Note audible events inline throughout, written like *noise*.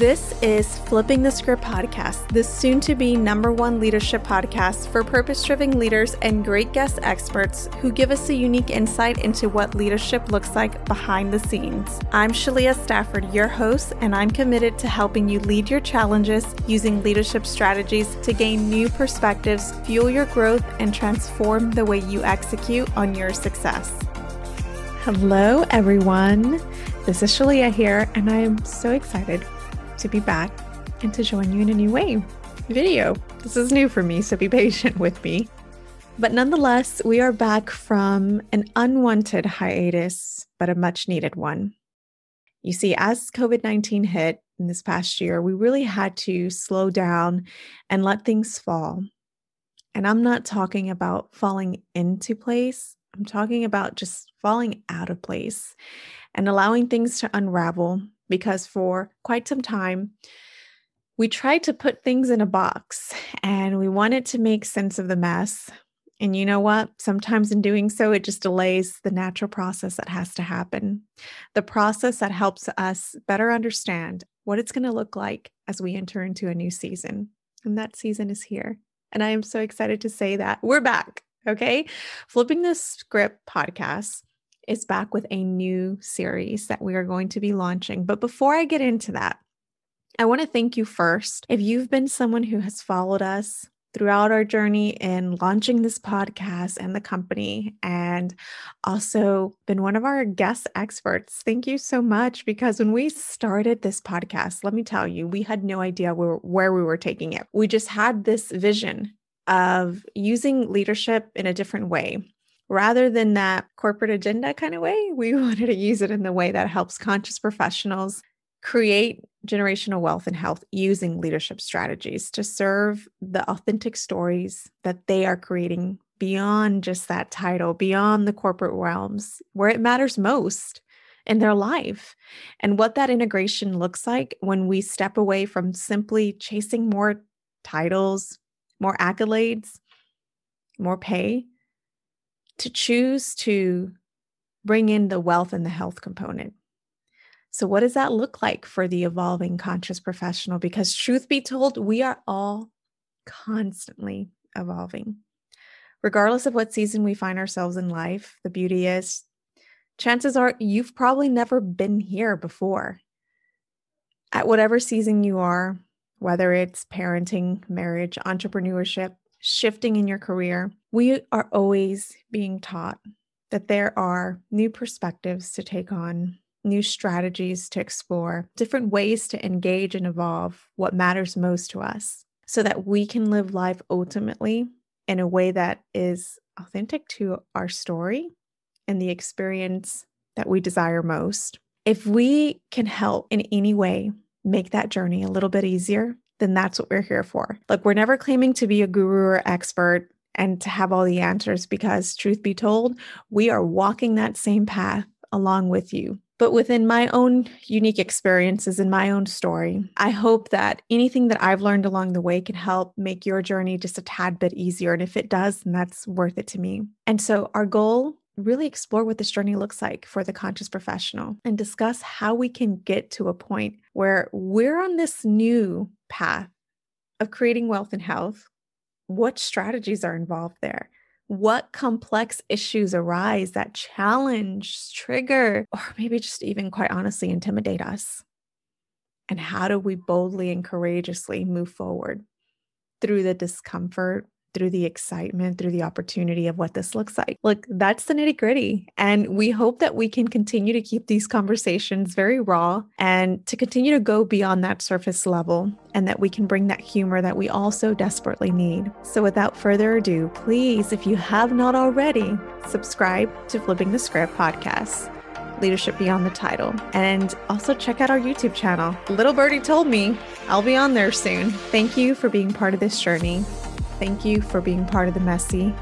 This is Flipping the Script podcast, the soon to be number one leadership podcast for purpose driven leaders and great guest experts who give us a unique insight into what leadership looks like behind the scenes. I'm Shalia Stafford, your host, and I'm committed to helping you lead your challenges using leadership strategies to gain new perspectives, fuel your growth, and transform the way you execute on your success. Hello, everyone. This is Shalia here, and I am so excited to be back and to join you in a new way video. This is new for me, so be patient with me. But nonetheless, we are back from an unwanted hiatus, but a much needed one. You see, as COVID 19 hit in this past year, we really had to slow down and let things fall. And I'm not talking about falling into place, I'm talking about just falling out of place and allowing things to unravel because for quite some time, we tried to put things in a box and we wanted to make sense of the mess. And you know what? Sometimes in doing so, it just delays the natural process that has to happen. The process that helps us better understand what it's going to look like as we enter into a new season. And that season is here. And I am so excited to say that we're back. Okay. Flipping the Script podcast is back with a new series that we are going to be launching. But before I get into that, I want to thank you first. If you've been someone who has followed us throughout our journey in launching this podcast and the company, and also been one of our guest experts. Thank you so much because when we started this podcast, let me tell you, we had no idea where, where we were taking it. We just had this vision of using leadership in a different way rather than that corporate agenda kind of way, we *laughs* wanted to use it in the way that helps conscious professionals create generational wealth and health using leadership strategies to serve the authentic stories that they are creating beyond just that title, beyond the corporate realms, where it matters most in their life. And what that integration looks like when we step away from simply chasing more titles, more accolades, more pay, to choose to bring in the wealth and the health component. So, what does that look like for the evolving conscious professional? Because, truth be told, we are all constantly evolving. Regardless of what season we find ourselves in life, the beauty is chances are you've probably never been here before. At whatever season you are, whether it's parenting, marriage, entrepreneurship, shifting in your career, we are always being taught that there are new perspectives to take on, new strategies to explore, different ways to engage and evolve what matters most to us so that we can live life ultimately in a way that is authentic to our story and the experience that we desire most. If we can help in any way make that journey a little bit easier, then that's what we're here for. Like, we're never claiming to be a guru or expert and to have all the answers because, truth be told, we are walking that same path along with you. But within my own unique experiences and my own story, I hope that anything that I've learned along the way can help make your journey just a tad bit easier. And if it does, then that's worth it to me. And so, our goal really explore what this journey looks like for the conscious professional and discuss how we can get to a point where we're on this new path of creating wealth and health. What strategies are involved there? What complex issues arise that challenge, trigger, or maybe just even quite honestly intimidate us? And how do we boldly and courageously move forward through the discomfort, through the excitement, through the opportunity of what this looks like. Look, that's the nitty gritty. And we hope that we can continue to keep these conversations very raw and to continue to go beyond that surface level and that we can bring that humor that we all so desperately need. So, without further ado, please, if you have not already, subscribe to Flipping the Script podcast. Leadership Beyond the Title. And also check out our YouTube channel. Little Birdie told me I'll be on there soon. Thank you for being part of this journey. Thank you for being part of the messy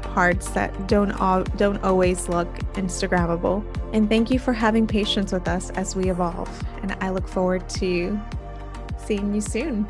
parts that don't all, don't always look Instagrammable. And thank you for having patience with us as we evolve. And I look forward to seeing you soon.